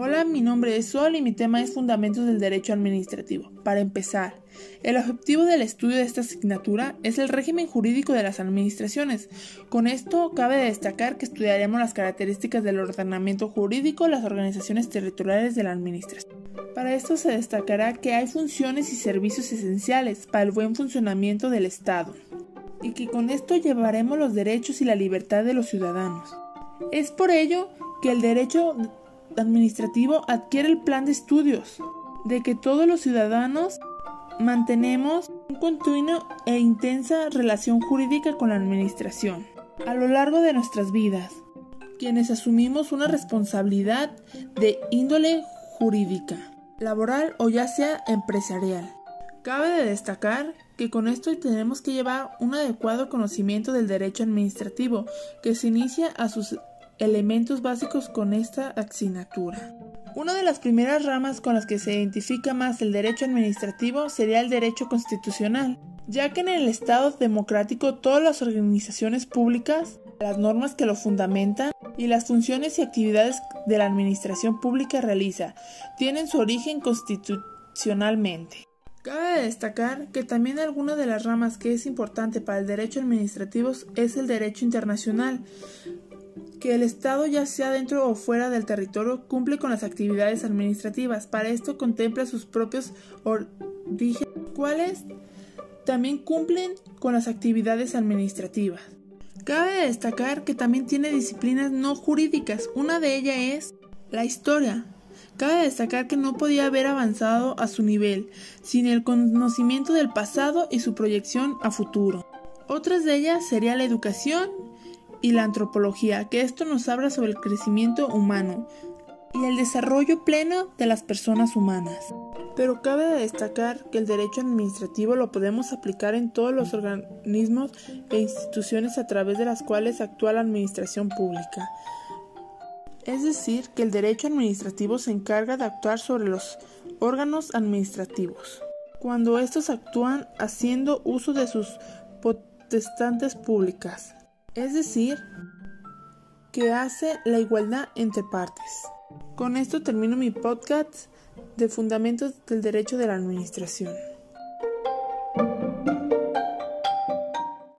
Hola, mi nombre es Sol y mi tema es Fundamentos del Derecho Administrativo. Para empezar, el objetivo del estudio de esta asignatura es el régimen jurídico de las administraciones. Con esto cabe destacar que estudiaremos las características del ordenamiento jurídico, las organizaciones territoriales de la administración. Para esto se destacará que hay funciones y servicios esenciales para el buen funcionamiento del Estado y que con esto llevaremos los derechos y la libertad de los ciudadanos. Es por ello que el derecho administrativo adquiere el plan de estudios, de que todos los ciudadanos mantenemos un continuo e intensa relación jurídica con la administración a lo largo de nuestras vidas, quienes asumimos una responsabilidad de índole jurídica, laboral o ya sea empresarial. Cabe de destacar que con esto tenemos que llevar un adecuado conocimiento del derecho administrativo que se inicia a sus elementos básicos con esta asignatura. Una de las primeras ramas con las que se identifica más el derecho administrativo sería el derecho constitucional, ya que en el Estado democrático todas las organizaciones públicas, las normas que lo fundamentan y las funciones y actividades de la administración pública realiza tienen su origen constitucionalmente. Cabe destacar que también alguna de las ramas que es importante para el derecho administrativo es el derecho internacional, que el Estado, ya sea dentro o fuera del territorio, cumple con las actividades administrativas. Para esto contempla sus propios orígenes, cuales también cumplen con las actividades administrativas. Cabe destacar que también tiene disciplinas no jurídicas. Una de ellas es la historia. Cabe destacar que no podía haber avanzado a su nivel sin el conocimiento del pasado y su proyección a futuro. Otras de ellas sería la educación y la antropología, que esto nos habla sobre el crecimiento humano y el desarrollo pleno de las personas humanas. Pero cabe destacar que el derecho administrativo lo podemos aplicar en todos los organismos e instituciones a través de las cuales actúa la administración pública. Es decir, que el derecho administrativo se encarga de actuar sobre los órganos administrativos, cuando estos actúan haciendo uso de sus potestades públicas es decir, que hace la igualdad entre partes. Con esto termino mi podcast de Fundamentos del Derecho de la Administración.